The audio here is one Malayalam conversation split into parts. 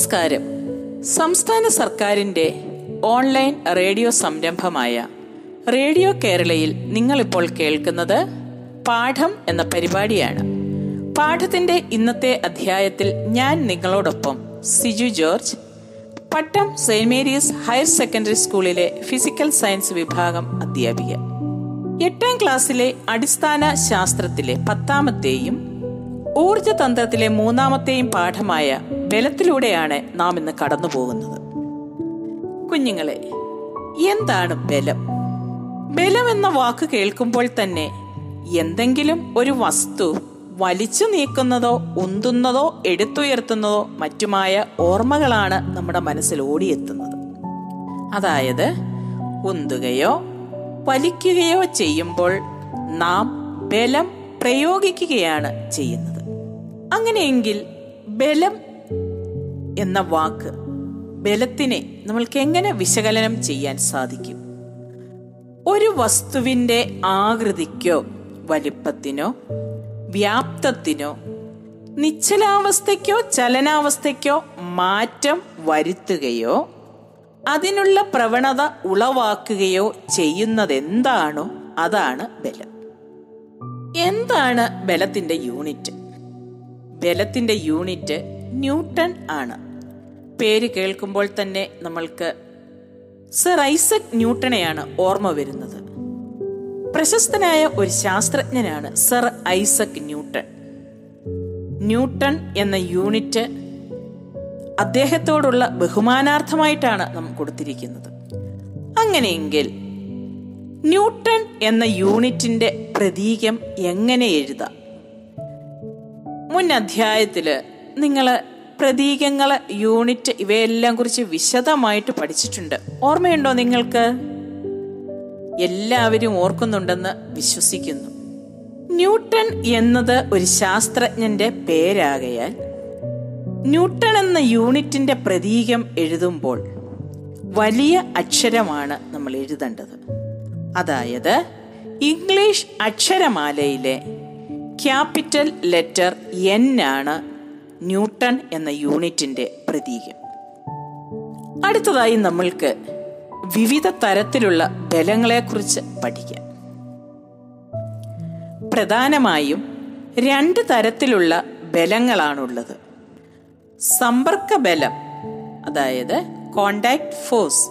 നമസ്കാരം. സംസ്ഥാന സർക്കാരിന്റെ ഓൺലൈൻ റേഡിയോ സംരംഭമായ റേഡിയോ കേരളയിൽ നിങ്ങളിപ്പോൾ കേൾക്കുന്നത് പാഠം എന്ന പരിപാടിയാണ്. പാഠത്തിന്റെ ഇന്നത്തെ അധ്യായത്തിൽ ഞാൻ നിങ്ങളോടൊപ്പം Siju George Pattom Saint Mary's higher secondary സ്കൂളിലെ ഫിസിക്കൽ സയൻസ് വിഭാഗം അധ്യാപിക. എട്ടാം ക്ലാസ്സിലെ അടിസ്ഥാന ശാസ്ത്രത്തിലെ പത്താമത്തെയും ഊർജതന്ത്രത്തിലെ മൂന്നാമത്തെയും പാഠമായ ബലത്തിലൂടെയാണ് നാം ഇന്ന് കടന്നു പോകുന്നത് കുഞ്ഞുങ്ങളെ എന്താണ് ബലം? ബലം എന്ന വാക്ക് കേൾക്കുമ്പോൾ തന്നെ എന്തെങ്കിലും ഒരു വസ്തു വലിച്ചു നീക്കുന്നതോ ഉന്തുന്നതോ എടുത്തുയർത്തുന്നതോ മറ്റുമായ ഓർമ്മകളാണ് നമ്മുടെ മനസ്സിൽ ഓടിയെത്തുന്നത്. അതായത് ഉന്തുകയോ വലിക്കുകയോ ചെയ്യുമ്പോൾ നാം ബലം പ്രയോഗിക്കുകയാണ് ചെയ്യുന്നത്. അങ്ങനെയെങ്കിൽ ബലം എന്ന വാക്ക് ബലത്തിനെ നമ്മൾക്ക് എങ്ങനെ വിശകലനം ചെയ്യാൻ സാധിക്കും? ഒരു വസ്തുവിന്റെ ആകൃതിക്കോ വലിപ്പത്തിനോ വ്യാപ്തത്തിനോ നിശ്ചലാവസ്ഥയ്ക്കോ ചലനാവസ്ഥയ്ക്കോ മാറ്റം വരുത്തുകയോ അതിനുള്ള പ്രവണത ഉളവാക്കുകയോ ചെയ്യുന്നതെന്താണോ അതാണ് ബലം. എന്താണ് ബലത്തിന്റെ യൂണിറ്റ്? ബലത്തിന്റെ യൂണിറ്റ് ന്യൂട്ടൺ ആണ്. പേര് കേൾക്കുമ്പോൾ തന്നെ നമ്മൾക്ക് സർ ഐസക് ന്യൂട്ടണെയാണ് ഓർമ്മ വരുന്നത്. പ്രശസ്തനായ ഒരു ശാസ്ത്രജ്ഞനാണ് സർ ഐസക് ന്യൂട്ടൺ. ന്യൂട്ടൺ എന്ന യൂണിറ്റ് അദ്ദേഹത്തോടുള്ള ബഹുമാനാർത്ഥമായിട്ടാണ് നാം കൊടുത്തിരിക്കുന്നത്. അങ്ങനെയെങ്കിൽ ന്യൂട്ടൺ എന്ന യൂണിറ്റിന്റെ പ്രതീകം എങ്ങനെ എഴുതാം? മുൻ അധ്യായത്തിൽ നിങ്ങൾ പ്രതീകങ്ങൾ യൂണിറ്റ് ഇവയെല്ലാം കുറിച്ച് വിശദമായിട്ട് പഠിച്ചിട്ടുണ്ട്. ഓർമ്മയുണ്ടോ നിങ്ങൾക്ക്? എല്ലാവരും ഓർക്കുന്നുണ്ടെന്ന് വിശ്വസിക്കുന്നു. ന്യൂട്ടൺ എന്നത് ഒരു ശാസ്ത്രജ്ഞന്റെ പേരാകയാൽ ന്യൂട്ടൺ എന്ന യൂണിറ്റിന്റെ പ്രതീകം എഴുതുമ്പോൾ വലിയ അക്ഷരമാണ് നമ്മൾ എഴുതേണ്ടത്. അതായത് ഇംഗ്ലീഷ് അക്ഷരമാലയിലെ ക്യാപിറ്റൽ ലെറ്റർ എൻ ആണ് ന്യൂട്ടൺ എന്ന യൂണിറ്റിന്റെ പ്രതീകം. അടുത്തതായി നമ്മൾക്ക് വിവിധ തരത്തിലുള്ള ബലങ്ങളെക്കുറിച്ച് പഠിക്കാം. പ്രധാനമായും രണ്ട് തരത്തിലുള്ള ബലങ്ങളാണുള്ളത്. സമ്പർക്ക ബലം അതായത് കോണ്ടാക്ട് ഫോഴ്സ്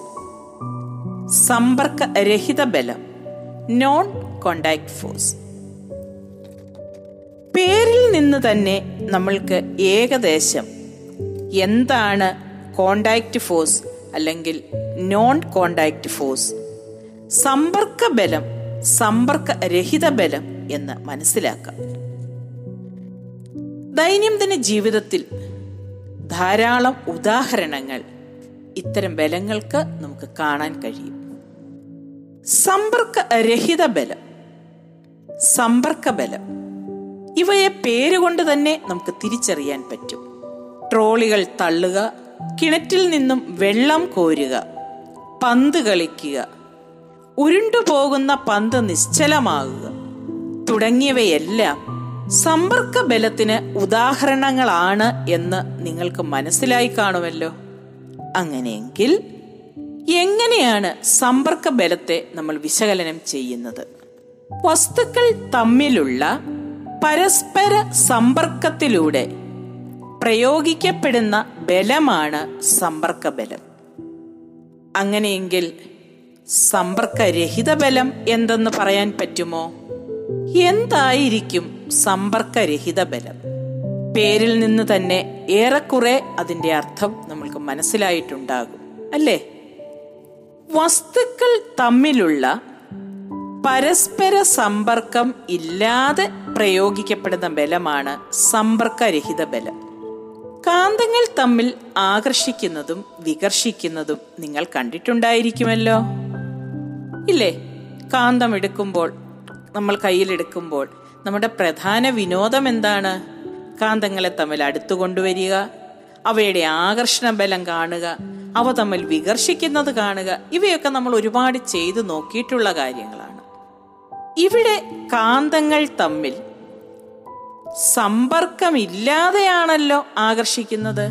സമ്പർക്ക രഹിത ബലം നോൺ കോണ്ടാക്ട് ഫോഴ്സ് പേരിൽ നിന്ന് തന്നെ നമ്മൾക്ക് ഏകദേശം എന്താണ് കോണ്ടാക്ട് ഫോഴ്സ് അല്ലെങ്കിൽ നോൺ കോണ്ടാക്ട് ഫോഴ്സ് സമ്പർക്ക ബലം സമ്പർക്ക രഹിത ബലം എന്ന് മനസ്സിലാക്കാം. ദൈനംദിന ജീവിതത്തിൽ ധാരാളം ഉദാഹരണങ്ങൾ ഇത്തരം ബലങ്ങൾക്ക് നമുക്ക് കാണാൻ കഴിയും. സമ്പർക്ക രഹിത ബലം സമ്പർക്ക ബലം. ഇവയെ പേരുകൊണ്ട് തന്നെ നമുക്ക് തിരിച്ചറിയാൻ പറ്റും. ട്രോളികൾ തള്ളുക കിണറ്റിൽ നിന്നും വെള്ളം കോരുക പന്ത് കളിക്കുക ഉരുണ്ടുപോകുന്ന പന്ത് നിശ്ചലമാകുക തുടങ്ങിയവയെല്ലാം സമ്പർക്ക ബലത്തിന് ഉദാഹരണങ്ങളാണ് എന്ന് നിങ്ങൾക്ക് മനസ്സിലായി കാണുമല്ലോ. അങ്ങനെയെങ്കിൽ എങ്ങനെയാണ് സമ്പർക്ക ബലത്തെ നമ്മൾ വിശകലനം ചെയ്യുന്നത്? വസ്തുക്കൾ തമ്മിലുള്ള പരസ്പര സമ്പർക്കത്തിലൂടെ പ്രയോഗിക്കപ്പെടുന്ന ബലമാണ് സമ്പർക്ക ബലം അങ്ങനെയെങ്കിൽ സമ്പർക്കരഹിത ബലം എന്തെന്ന് പറയാൻ പറ്റുമോ? എന്തായിരിക്കും സമ്പർക്കരഹിത ബലം പേരിൽ നിന്ന് തന്നെ ഏറെക്കുറെ അതിന്റെ അർത്ഥം നമ്മൾക്ക് മനസ്സിലായിട്ടുണ്ടാകും അല്ലേ? വസ്തുക്കൾ തമ്മിലുള്ള പരസ്പര സമ്പർക്കം ഇല്ലാതെ പ്രയോഗിക്കപ്പെടുന്ന ബലമാണ് സമ്പർക്കരഹിത ബലം. കാന്തങ്ങൾ തമ്മിൽ ആകർഷിക്കുന്നതും വികർഷിക്കുന്നതും നിങ്ങൾ കണ്ടിട്ടുണ്ടായിരിക്കുമല്ലോ. ഇല്ലേ? കാന്തം എടുക്കുമ്പോൾ നമ്മൾ കയ്യിലെടുക്കുമ്പോൾ നമ്മുടെ പ്രധാന വിനോദം എന്താണ്? കാന്തങ്ങളെ തമ്മിൽ അടുത്തു കൊണ്ടുവരിക അവയുടെ ആകർഷണ ബലം കാണുക അവ തമ്മിൽ വികർഷിക്കുന്നത് കാണുക ഇവയൊക്കെ നമ്മൾ ഒരുപാട് ചെയ്തു നോക്കിയിട്ടുള്ള കാര്യങ്ങളാണ്. ഇവിടെ കാന്തങ്ങൾ തമ്മിൽ സമ്പർക്കമില്ലാതെയാണല്ലോ ആകർഷിക്കുന്നത്.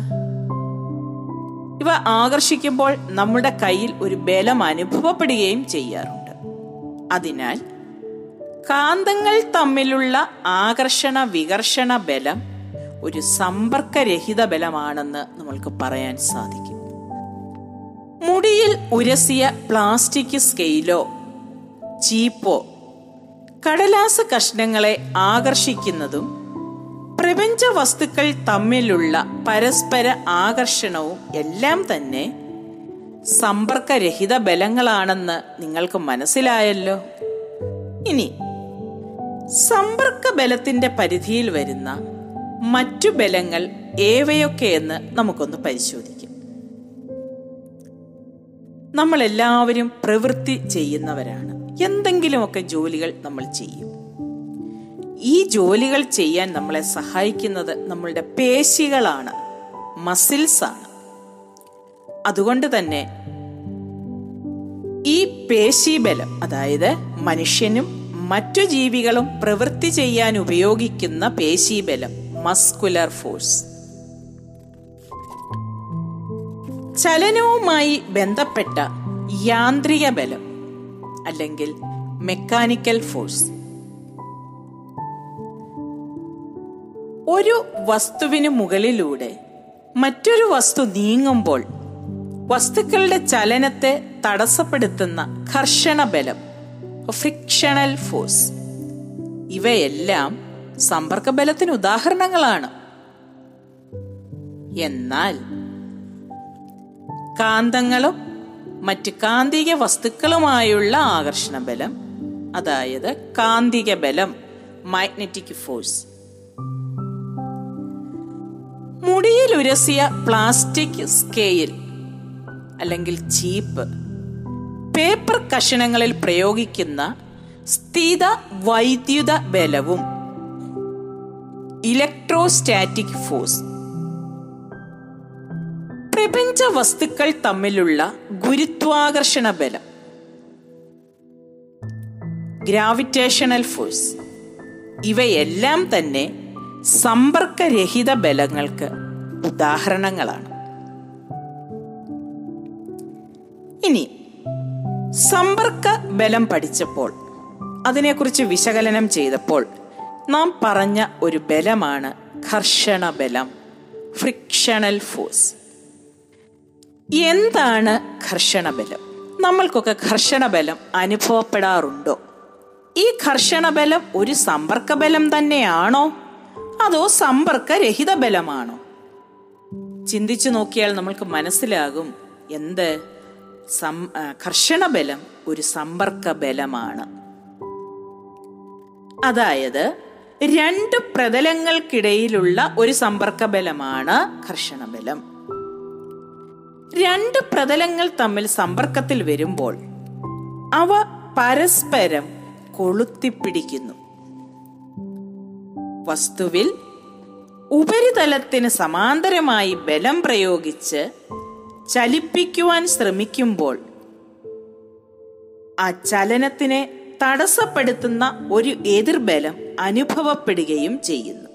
ഇവ ആകർഷിക്കുമ്പോൾ നമ്മുടെ കയ്യിൽ ഒരു ബലം അനുഭവപ്പെടുകയും ചെയ്യാറുണ്ട്. അതിനാൽ കാന്തങ്ങൾ തമ്മിലുള്ള ആകർഷണ വികർഷണ ബലം ഒരു സമ്പർക്കരഹിത ബലമാണെന്ന് നമ്മൾക്ക് പറയാൻ സാധിക്കും. മുടിയിൽ ഉരസിയ പ്ലാസ്റ്റിക് സ്കെയിലോ ചീപ്പോ കടലാസ കഷ്ണങ്ങളെ ആകർഷിക്കുന്നതും പ്രപഞ്ച വസ്തുക്കൾ തമ്മിലുള്ള പരസ്പര ആകർഷണവും എല്ലാം തന്നെ സമ്പർക്കരഹിത ബലങ്ങളാണെന്ന് നിങ്ങൾക്ക് മനസ്സിലായല്ലോ. ഇനി സമ്പർക്ക ബലത്തിന്റെ പരിധിയിൽ വരുന്ന മറ്റു ബലങ്ങൾ ഏവയൊക്കെയെന്ന് നമുക്കൊന്ന് പരിശോധിക്കാം. നമ്മളെല്ലാവരും പ്രവൃത്തി ചെയ്യുന്നവരാണ്. എന്തെങ്കിലുമൊക്കെ ജോലികൾ നമ്മൾ ചെയ്യും. ഈ ജോലികൾ ചെയ്യാൻ നമ്മളെ സഹായിക്കുന്നത് നമ്മളുടെ പേശികളാണ് മസിൽസ് ആണ്. അതുകൊണ്ട് തന്നെ ഈ പേശിബലം അതായത് മനുഷ്യനും മറ്റു ജീവികളും പ്രവൃത്തി ചെയ്യാൻ ഉപയോഗിക്കുന്ന പേശിബലം മസ്കുലർ ഫോഴ്സ് ചലനവുമായി ബന്ധപ്പെട്ട യാന്ത്രിക ബലം അല്ലെങ്കിൽ മെക്കാനിക്കൽ ഫോഴ്സ് ഒരു വസ്തുവിന് മുകളിലൂടെ മറ്റൊരു വസ്തു നീങ്ങുമ്പോൾ വസ്തുക്കളുടെ ചലനത്തെ തടസ്സപ്പെടുത്തുന്ന ഘർഷണ ബലം ഫ്രിക്ഷണൽ ഫോഴ്സ് ഇവയെല്ലാം സമ്പർക്ക ബലത്തിന് ഉദാഹരണങ്ങളാണ്. എന്നാൽ കാന്തങ്ങളും മറ്റ് കാന്തിക വസ്തുക്കളുമായുള്ള ആകർഷണ ബലം അതായത് കാന്തിക ബലം മാഗ്നറ്റിക് ഫോഴ്സ് മുടിയിൽ ഉരസിയ പ്ലാസ്റ്റിക് സ്കെയിൽ അല്ലെങ്കിൽ ചീപ്പ് പേപ്പർ കഷണങ്ങളിൽ പ്രയോഗിക്കുന്ന സ്ഥിത വൈദ്യുത ബലവും ഇലക്ട്രോസ്റ്റാറ്റിക് ഫോഴ്സ് പ്രപഞ്ച വസ്തുക്കൾ തമ്മിലുള്ള ഗുരുത്വാകർഷണ ബലം. ഗ്രാവിറ്റേഷണൽ ഫോഴ്സ് ഇവയെല്ലാം തന്നെ സമ്പർക്കരഹിത ബലങ്ങൾക്ക് ഉദാഹരണങ്ങളാണ്. ഇനി സമ്പർക്ക ബലം പഠിച്ചപ്പോൾ അതിനെക്കുറിച്ച് വിശകലനം ചെയ്തപ്പോൾ നാം പറഞ്ഞ ഒരു ബലമാണ് ഘർഷണ ബലം ഫ്രിക്ഷണൽ ഫോഴ്സ് എന്താണ് ഘർഷണബലം? നമ്മൾക്കൊക്കെ ഘർഷണബലം അനുഭവപ്പെടാറുണ്ടോ? ഈ ഘർഷണബലം ഒരു സമ്പർക്ക ബലം തന്നെയാണോ? അതോ സമ്പർക്കരഹിത ബലമാണോ ചിന്തിച്ചു നോക്കിയാൽ നമ്മൾക്ക് മനസ്സിലാകും എന്ത്? സം ഘർഷണബലം ഒരു സമ്പർക്ക ബലമാണ് അതായത് രണ്ട് പ്രതലങ്ങൾക്കിടയിലുള്ള ഒരു സമ്പർക്ക ഘർഷണബലം. ഘർഷണ ബലം രണ്ട് പ്രതലങ്ങൾ തമ്മിൽ സമ്പർക്കത്തിൽ വരുമ്പോൾ അവ പരസ്പരം കൊളുത്തിപ്പിടിക്കുന്നു. വസ്തുവിൽ ഉപരിതലത്തിന് സമാന്തരമായി ബലം പ്രയോഗിച്ച് ചലിപ്പിക്കുവാൻ ശ്രമിക്കുമ്പോൾ ആ ചലനത്തിനെ തടസ്സപ്പെടുത്തുന്ന ഒരു എതിർബലം അനുഭവപ്പെടുകയും ചെയ്യുന്നു.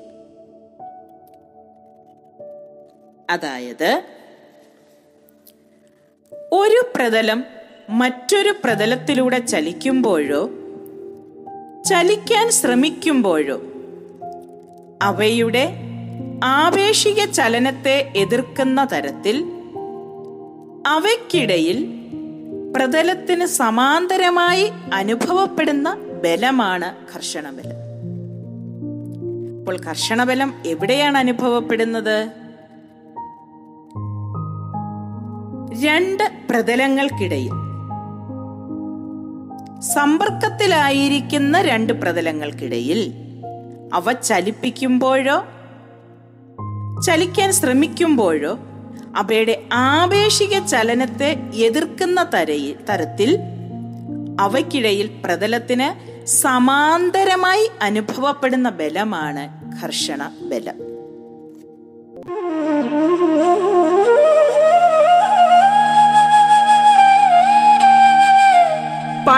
അതായത് ഒരു പ്രതലം മറ്റൊരു പ്രതലത്തിലൂടെ ചലിക്കുമ്പോഴോ ചലിക്കാൻ ശ്രമിക്കുമ്പോഴോ അവയുടെ ആവേശിക ചലനത്തെ എതിർക്കുന്ന തരത്തിൽ അവയ്ക്കിടയിൽ പ്രതലത്തിന് സമാന്തരമായി അനുഭവപ്പെടുന്ന ബലമാണ് ഘർഷണബലം അപ്പോൾ ഘർഷണബലം എവിടെയാണ് അനുഭവപ്പെടുന്നത്? രണ്ട് പ്രതലങ്ങൾക്കിടയിൽ. സമ്പർക്കത്തിലായിരിക്കുന്ന രണ്ട് പ്രതലങ്ങൾക്കിടയിൽ. അവ ചലിപ്പിക്കുമ്പോഴോ ചലിക്കാൻ ശ്രമിക്കുമ്പോഴോ അവയുടെ ആവേശിക ചലനത്തെ എതിർക്കുന്ന തരയിൽ തരത്തിൽ അവയ്ക്കിടയിൽ പ്രതലത്തിന് സമാന്തരമായി അനുഭവപ്പെടുന്ന ബലമാണ് ഘർഷണ ബലം.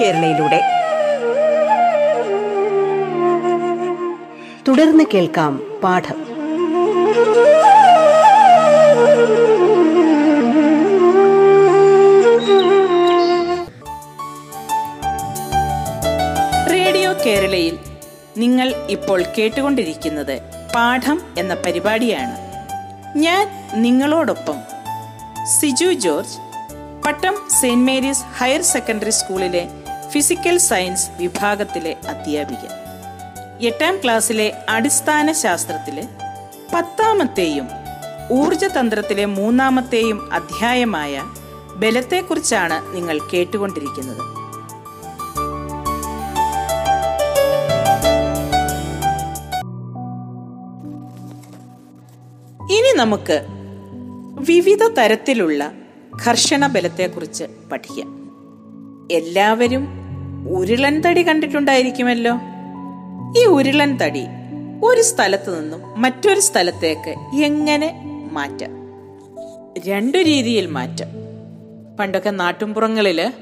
കേരളയിലൂടെ. തുടർന്ന് കേൾക്കാം പാഠം. റേഡിയോ കേരളയിൽ നിങ്ങൾ ഇപ്പോൾ കേട്ടുകൊണ്ടിരിക്കുന്നത് പാഠം എന്ന പരിപാടിയാണ്. ഞാൻ നിങ്ങളോടൊപ്പം Siju George Pattom Saint Mary's higher secondary സ്കൂളിലെ ഫിസിക്കൽ സയൻസ് വിഭാഗത്തിലെ അധ്യാപിക എട്ടാം ക്ലാസ്സിലെ അടിസ്ഥാന ശാസ്ത്രത്തിലെ പത്താമത്തെയും ഊർജതന്ത്രത്തിലെ മൂന്നാമത്തെയും അധ്യായമായ ബലത്തെക്കുറിച്ചാണ് നിങ്ങൾ കേട്ടുകൊണ്ടിരിക്കുന്നത്. ഇനി നമുക്ക് വിവിധ തരത്തിലുള്ള ഘർഷണ ബലത്തെക്കുറിച്ച് പഠിക്കാം. എല്ലാവരും ഉരുളൻ തടി കണ്ടിട്ടുണ്ടായിരിക്കുമല്ലോ. ഈ ഉരുളൻ തടി ഒരു സ്ഥലത്ത് നിന്നും മറ്റൊരു സ്ഥലത്തേക്ക് എങ്ങനെ മാറ്റാം? രണ്ടു രീതിയിൽ മാറ്റാം. പണ്ടൊക്കെ നാട്ടുംപുറങ്ങളിൽ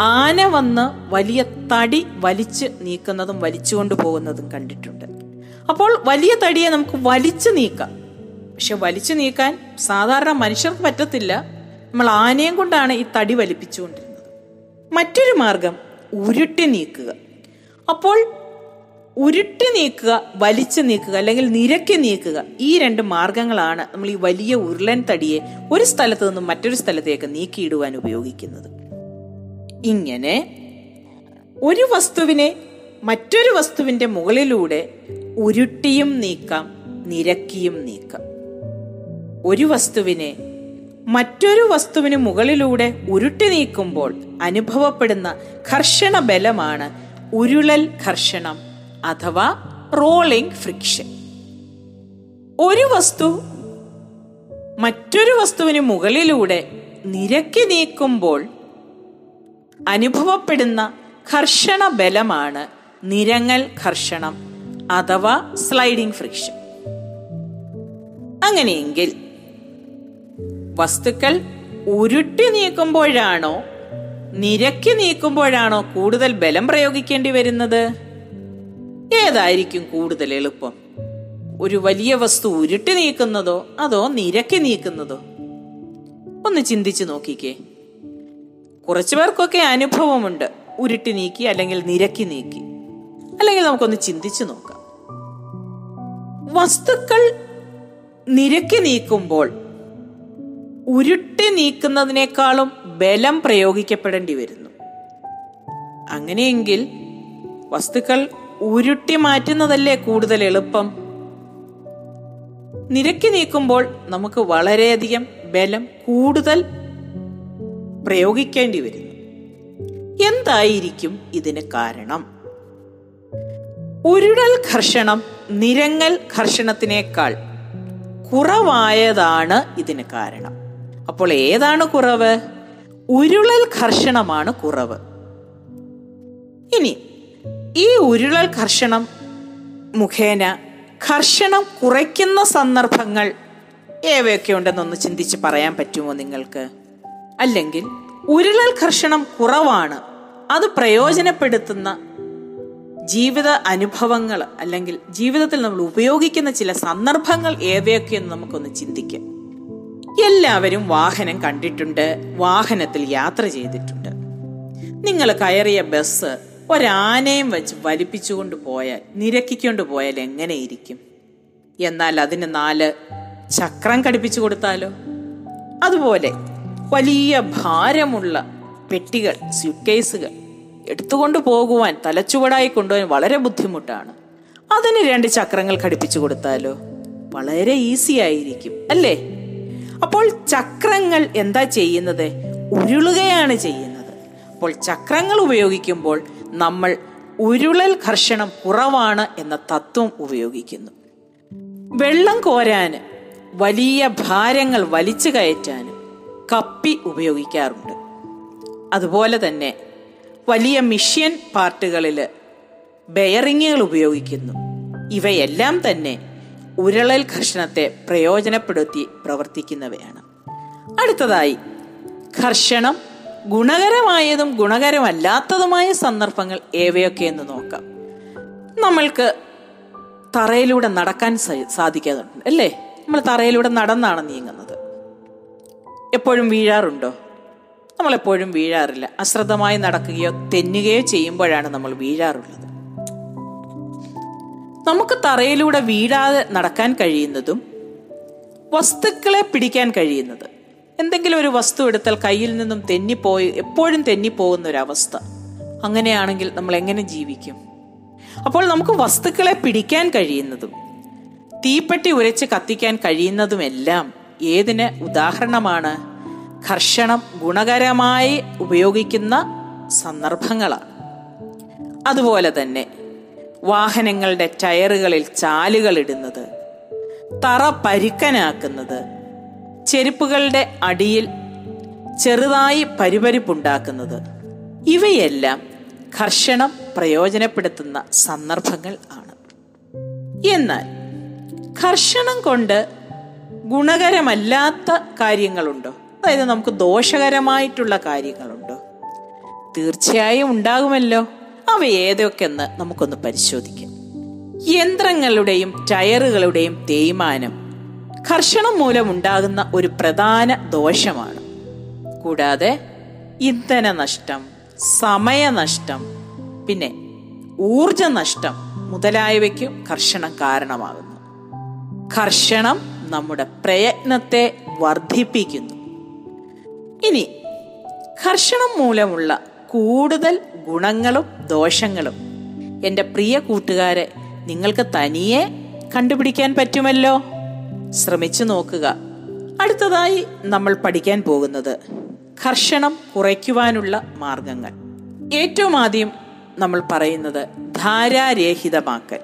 ആന വന്ന് വലിയ തടി വലിച്ച് നീക്കുന്നതും വലിച്ചുകൊണ്ട് പോകുന്നതും കണ്ടിട്ടുണ്ട്. അപ്പോൾ വലിയ തടിയെ നമുക്ക് വലിച്ചു നീക്കാം. പക്ഷെ വലിച്ചു നീക്കാൻ സാധാരണ മനുഷ്യർക്ക് പറ്റത്തില്ല. നമ്മൾ ആനയും കൊണ്ടാണ് ഈ തടി വലിപ്പിച്ചുകൊണ്ടിരുന്നത്. മറ്റൊരു മാർഗം ഉരുട്ടി നീക്കുക. അപ്പോൾ ഉരുട്ടി നീക്കുക വലിച്ചു നീക്കുക അല്ലെങ്കിൽ നിരക്കി നീക്കുക ഈ രണ്ട് മാർഗങ്ങളാണ് നമ്മൾ ഈ വലിയ ഉരുളൻ തടിയെ ഒരു സ്ഥലത്ത് നിന്നും മറ്റൊരു സ്ഥലത്തേക്ക് നീക്കിയിടുവാൻ ഉപയോഗിക്കുന്നത്. ഇങ്ങനെ ഒരു വസ്തുവിനെ മറ്റൊരു വസ്തുവിന്റെ മുകളിലൂടെ ഉരുട്ടിയും നീക്കാം നിരക്കിയും നീക്കാം. ഒരു വസ്തുവിനെ മറ്റൊരു വസ്തുവിന് മുകളിലൂടെ ഉരുട്ടി നീക്കുമ്പോൾ അനുഭവപ്പെടുന്ന ഘർഷണ ബലമാണ് ഉരുളൽ ഘർഷണം അഥവാ റോളിംഗ് ഫ്രിക്ഷൻ. ഒരു വസ്തു മറ്റൊരു വസ്തുവിന് മുകളിലൂടെ നിരക്കി നീക്കുമ്പോൾ അനുഭവപ്പെടുന്ന ഘർഷണ ബലമാണ് നിരങ്ങൽ ഘർഷണം അഥവാ സ്ലൈഡിംഗ് ഫ്രിക്ഷൻ. അങ്ങനെയെങ്കിൽ വസ്തുക്കൾ ഉരുട്ടി നീക്കുമ്പോഴാണോ നിരക്കി നീക്കുമ്പോഴാണോ കൂടുതൽ ബലം പ്രയോഗിക്കേണ്ടി വരുന്നത്? ഏതായിരിക്കും കൂടുതൽ എളുപ്പം? ഒരു വലിയ വസ്തു ഉരുട്ടി നീക്കുന്നതോ അതോ നിരക്കി നീക്കുന്നതോ? ഒന്ന് ചിന്തിച്ചു നോക്കിക്കേ. കുറച്ചു പേർക്കൊക്കെ അനുഭവമുണ്ട് ഉരുട്ടി നീക്കി അല്ലെങ്കിൽ നിരക്കി നീക്കി. അല്ലെങ്കിൽ നമുക്കൊന്ന് ചിന്തിച്ചു നോക്കാം. വസ്തുക്കൾ നിരക്കി നീക്കുമ്പോൾ ഉരുട്ടി നീക്കുന്നതിനേക്കാളും ബലം പ്രയോഗിക്കപ്പെടേണ്ടി വരുന്നു. അങ്ങനെയെങ്കിൽ വസ്തുക്കൾ ഉരുട്ടി മാറ്റുന്നതല്ലേ കൂടുതൽ എളുപ്പം? നിരക്കി നീക്കുമ്പോൾ നമുക്ക് വളരെയധികം ബലം കൂടുതൽ പ്രയോഗിക്കേണ്ടി വരുന്നു. എന്തായിരിക്കും ഇതിന് കാരണം? ഉരുടൽ ഘർഷണം നിരങ്ങൽ ഘർഷണത്തിനേക്കാൾ കുറവായതാണ് ഇതിന് കാരണം. അപ്പോൾ ഏതാണ് കുറവ്? ഉരുളൽ ഘർഷണമാണ് കുറവ്. ഇനി ഈ ഉരുളൽ ഘർഷണം മുഖേന ഘർഷണം കുറയ്ക്കുന്ന സന്ദർഭങ്ങൾ ഏവയൊക്കെ ഉണ്ടെന്നൊന്ന് ചിന്തിച്ച് പറയാൻ പറ്റുമോ നിങ്ങൾക്ക്? അല്ലെങ്കിൽ ഉരുളൽ ഘർഷണം കുറവാണ് അത് പ്രയോജനപ്പെടുത്തുന്ന ജീവിത അനുഭവങ്ങൾ അല്ലെങ്കിൽ ജീവിതത്തിൽ നമ്മൾ ഉപയോഗിക്കുന്ന ചില സന്ദർഭങ്ങൾ ഏവയൊക്കെയെന്ന് നമുക്കൊന്ന് ചിന്തിക്കാം. എല്ലാവരും വാഹനം കണ്ടിട്ടുണ്ട് വാഹനത്തിൽ യാത്ര ചെയ്തിട്ടുണ്ട്. നിങ്ങൾ കയറിയ ബസ് ഒരാനയും വെച്ച് വലിപ്പിച്ചുകൊണ്ട് പോയാൽ നിരക്കിക്കൊണ്ട് പോയാൽ എങ്ങനെയിരിക്കും എന്നാൽ അതിന് നാല് ചക്രം കടിപ്പിച്ചു കൊടുത്താലോ? അതുപോലെ വലിയ ഭാരമുള്ള പെട്ടികൾ സ്യൂട്ട്കേസുകൾ എടുത്തുകൊണ്ട് പോകുവാൻ തലച്ചുവടായി കൊണ്ടുപോകാൻ വളരെ ബുദ്ധിമുട്ടാണ്. അതിന് രണ്ട് ചക്രങ്ങൾ ഘടിപ്പിച്ചു കൊടുത്താലോ? വളരെ ഈസി ആയിരിക്കും അല്ലേ? അപ്പോൾ ചക്രങ്ങൾ എന്താ ചെയ്യുന്നത്? ഉരുളുകയാണ് ചെയ്യുന്നത്. അപ്പോൾ ചക്രങ്ങൾ ഉപയോഗിക്കുമ്പോൾ നമ്മൾ ഉരുളൽ ഘർഷണം കുറവാണ് എന്ന തത്വം ഉപയോഗിക്കുന്നു. വെള്ളം കോരാന് വലിയ ഭാരങ്ങൾ വലിച്ചു കയറ്റാനും കപ്പി ഉപയോഗിക്കാറുണ്ട്. അതുപോലെ തന്നെ വലിയ മിഷ്യൻ പാർട്ടുകളിൽ ബെയറിങ്ങുകൾ ഉപയോഗിക്കുന്നു. ഇവയെല്ലാം തന്നെ ഉരുളൽ ഘർഷണത്തെ പ്രയോജനപ്പെടുത്തി പ്രവർത്തിക്കുന്നവയാണ്. അടുത്തതായി ഘർഷണം ഗുണകരമായതും ഗുണകരമല്ലാത്തതുമായ സന്ദർഭങ്ങൾ ഏവയൊക്കെ എന്ന് നോക്കാം. നമ്മൾക്ക് തറയിലൂടെ നടക്കാൻ സാധിക്കാതുണ്ട് അല്ലേ? നമ്മൾ തറയിലൂടെ നടന്നാണ് നീങ്ങുന്നത്. എപ്പോഴും വീഴാറുണ്ടോ? നമ്മളെപ്പോഴും വീഴാറില്ല. അശ്രദ്ധമായി നടക്കുകയോ തെന്നുകയോ ചെയ്യുമ്പോഴാണ് നമ്മൾ വീഴാറുള്ളത്. നമുക്ക് തറയിലൂടെ വീഴാതെ നടക്കാൻ കഴിയുന്നതും വസ്തുക്കളെ പിടിക്കാൻ കഴിയുന്നത്. എന്തെങ്കിലും ഒരു വസ്തു എടുത്താൽ കയ്യിൽ നിന്നും തെന്നിപ്പോയി എപ്പോഴും തെന്നിപ്പോകുന്ന ഒരവസ്ഥ അങ്ങനെയാണെങ്കിൽ നമ്മൾ എങ്ങനെ ജീവിക്കും? അപ്പോൾ നമുക്ക് വസ്തുക്കളെ പിടിക്കാൻ കഴിയുന്നതും തീപ്പെട്ടി ഉരച്ച് കത്തിക്കാൻ കഴിയുന്നതുമെല്ലാം ഏതിന് ഉദാഹരണമാണ്? കർഷണം ഗുണകരമായി ഉപയോഗിക്കുന്ന സന്ദർഭങ്ങളാണ്. അതുപോലെ തന്നെ വാഹനങ്ങളുടെ ടയറുകളിൽ ചാലുകൾ ഇടുന്നത് തറ പരുക്കനാക്കുന്നത് ചെരുപ്പുകളുടെ അടിയിൽ ചെറുതായി പരിപരിപ്പുണ്ടാക്കുന്നത്. ഇവയെല്ലാം ഘർഷണം പ്രയോജനപ്പെടുത്തുന്ന സന്ദർഭങ്ങൾ ആണ്. എന്നാൽ ഘർഷണം കൊണ്ട് ഗുണകരമല്ലാത്ത കാര്യങ്ങളുണ്ടോ? അതായത് നമുക്ക് ദോഷകരമായിട്ടുള്ള കാര്യങ്ങളുണ്ടോ? തീർച്ചയായും ഉണ്ടാകുമല്ലോ. അവ ഏതൊക്കെയെന്ന് നമുക്കൊന്ന് പരിശോധിക്കാം. യന്ത്രങ്ങളുടെയും ടയറുകളുടെയും തേയ്മാനം ഘർഷണം മൂലമുണ്ടാകുന്ന ഒരു പ്രധാന ദോഷമാണ്. കൂടാതെ ഇന്ധന നഷ്ടം സമയനഷ്ടം പിന്നെ ഊർജ നഷ്ടം മുതലായവയ്ക്കും കർഷണം കാരണമാകുന്നു. കർഷണം നമ്മുടെ പ്രയത്നത്തെ വർദ്ധിപ്പിക്കുന്നു. ഇനി കർഷണം മൂലമുള്ള കൂടുതൽ ഗുണങ്ങളും ദോഷങ്ങളും. എന്റെ പ്രിയ കൂട്ടുകാരെ നിങ്ങൾക്ക് തനിയെ കണ്ടുപിടിക്കാൻ പറ്റുമല്ലോ? ശ്രമിച്ചു നോക്കുക. അടുത്തതായി നമ്മൾ പഠിക്കാൻ പോകുന്നത് കർഷണം കുറയ്ക്കുവാനുള്ള മാർഗങ്ങൾ. ഏറ്റവും ആദ്യം നമ്മൾ പറയുന്നത് ധാരാരഹിതമാക്കൽ.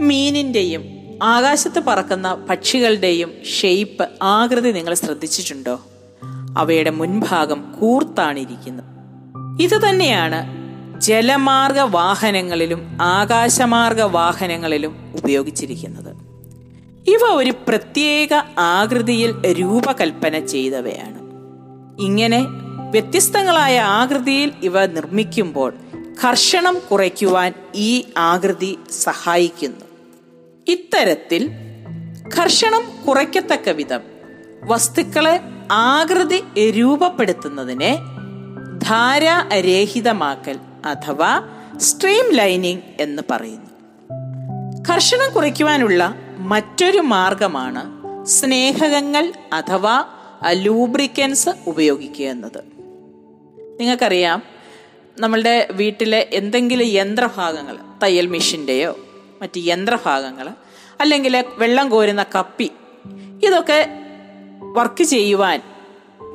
മീനിന്റെയും ആകാശത്ത് പറക്കുന്ന പക്ഷികളുടെയും ഷെയ്പ്പ് ആകൃതി നിങ്ങൾ ശ്രദ്ധിച്ചിട്ടുണ്ടോ? അവയുടെ മുൻഭാഗം കൂർത്താണിരിക്കുന്നത് ഇത് തന്നെയാണ് ജലമാർഗ വാഹനങ്ങളിലും ആകാശമാർഗ വാഹനങ്ങളിലും ഉപയോഗിച്ചിരിക്കുന്നത്. ഇവ ഒരു പ്രത്യേക ആകൃതിയിൽ രൂപകൽപ്പന ചെയ്തവയാണ്. ഇങ്ങനെ വ്യത്യസ്തങ്ങളായ ആകൃതിയിൽ ഇവ നിർമ്മിക്കുമ്പോൾ കർഷണം കുറയ്ക്കുവാൻ ഈ ആകൃതി സഹായിക്കുന്നു. ഇത്തരത്തിൽ കർഷണം കുറയ്ക്കത്തക്ക വിധം വസ്തുക്കളെ ആകൃതി രൂപപ്പെടുത്തുന്നതിനെ ധാരാരഹിതമാക്കൽ അഥവാ സ്ട്രീം ലൈനിങ് എന്ന് പറയുന്നു. കർഷണം കുറയ്ക്കുവാനുള്ള മറ്റൊരു മാർഗമാണ് സ്നേഹകങ്ങൾ അഥവാ ലൂബ്രിക്കൻസ് ഉപയോഗിക്കുക എന്നത്. നിങ്ങൾക്കറിയാം നമ്മളുടെ വീട്ടിലെ എന്തെങ്കിലും യന്ത്രഭാഗങ്ങൾ തയ്യൽ മെഷീന്റെയോ മറ്റ് യന്ത്രഭാഗങ്ങൾ അല്ലെങ്കിൽ വെള്ളം കോരുന്ന കപ്പി ഇതൊക്കെ വർക്ക് ചെയ്യുവാൻ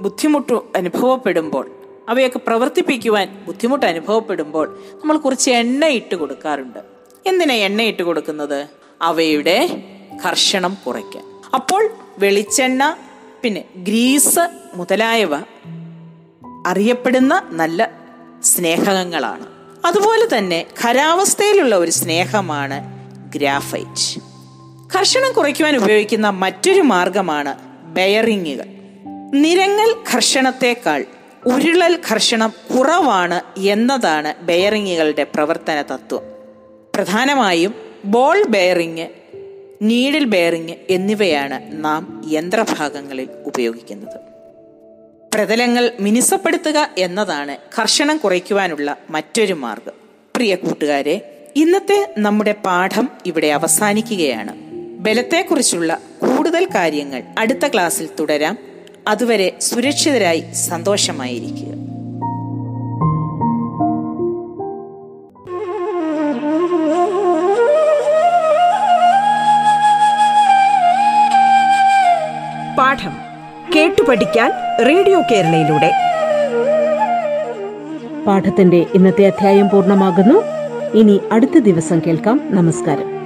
ബുദ്ധിമുട്ട് അനുഭവപ്പെടുമ്പോൾ അവയൊക്കെ പ്രവർത്തിപ്പിക്കുവാൻ ബുദ്ധിമുട്ട് അനുഭവപ്പെടുമ്പോൾ നമ്മൾ കുറച്ച് എണ്ണ ഇട്ട് കൊടുക്കാറുണ്ട്. എന്തിനാ എണ്ണ ഇട്ട് കൊടുക്കുന്നത്? അവയുടെ കർഷണം കുറയ്ക്കാൻ. അപ്പോൾ വെളിച്ചെണ്ണ പിന്നെ ഗ്രീസ് മുതലായവ അറിയപ്പെടുന്ന നല്ല സ്നേഹകങ്ങളാണ് അതുപോലെ തന്നെ ഖരാവസ്ഥയിലുള്ള ഒരു സ്നേഹമാണ് ഗ്രാഫൈറ്റ്. കർഷണം കുറയ്ക്കുവാൻ ഉപയോഗിക്കുന്ന മറ്റൊരു മാർഗമാണ് ബെയറിങ്ങുകൾ. നിരങ്ങൽ ഘർഷണത്തെക്കാൾ ഉരുളൽ ഘർഷണം കുറവാണ് എന്നതാണ് ബെയറിങ്ങുകളുടെ പ്രവർത്തന തത്വം. പ്രധാനമായും ബോൾ ബെയറിങ് നീഡിൽ ബെയറിങ് എന്നിവയാണ് നാം യന്ത്രഭാഗങ്ങളിൽ ഉപയോഗിക്കുന്നത്. പ്രതലങ്ങൾ മിനുസപ്പെടുത്തുക എന്നതാണ് കർഷണം കുറയ്ക്കുവാനുള്ള മറ്റൊരു മാർഗം. പ്രിയ കൂട്ടുകാരെ ഇന്നത്തെ നമ്മുടെ പാഠം ഇവിടെ അവസാനിക്കുകയാണ്. ബലത്തെക്കുറിച്ചുള്ള കൂടുതൽ കാര്യങ്ങൾ അടുത്ത ക്ലാസ്സിൽ തുടരാം. അതുവരെ സുരക്ഷിതരായി സന്തോഷമായിരിക്കുക. പാഠം കേട്ടു പഠിക്കാൻ റേഡിയോ കേരളയിലൂടെ. പാഠത്തിന്റെ ഇന്നത്തെ അധ്യായം പൂർണമാകുന്നു. ഇനി അടുത്ത ദിവസം കേൾക്കാം. നമസ്കാരം.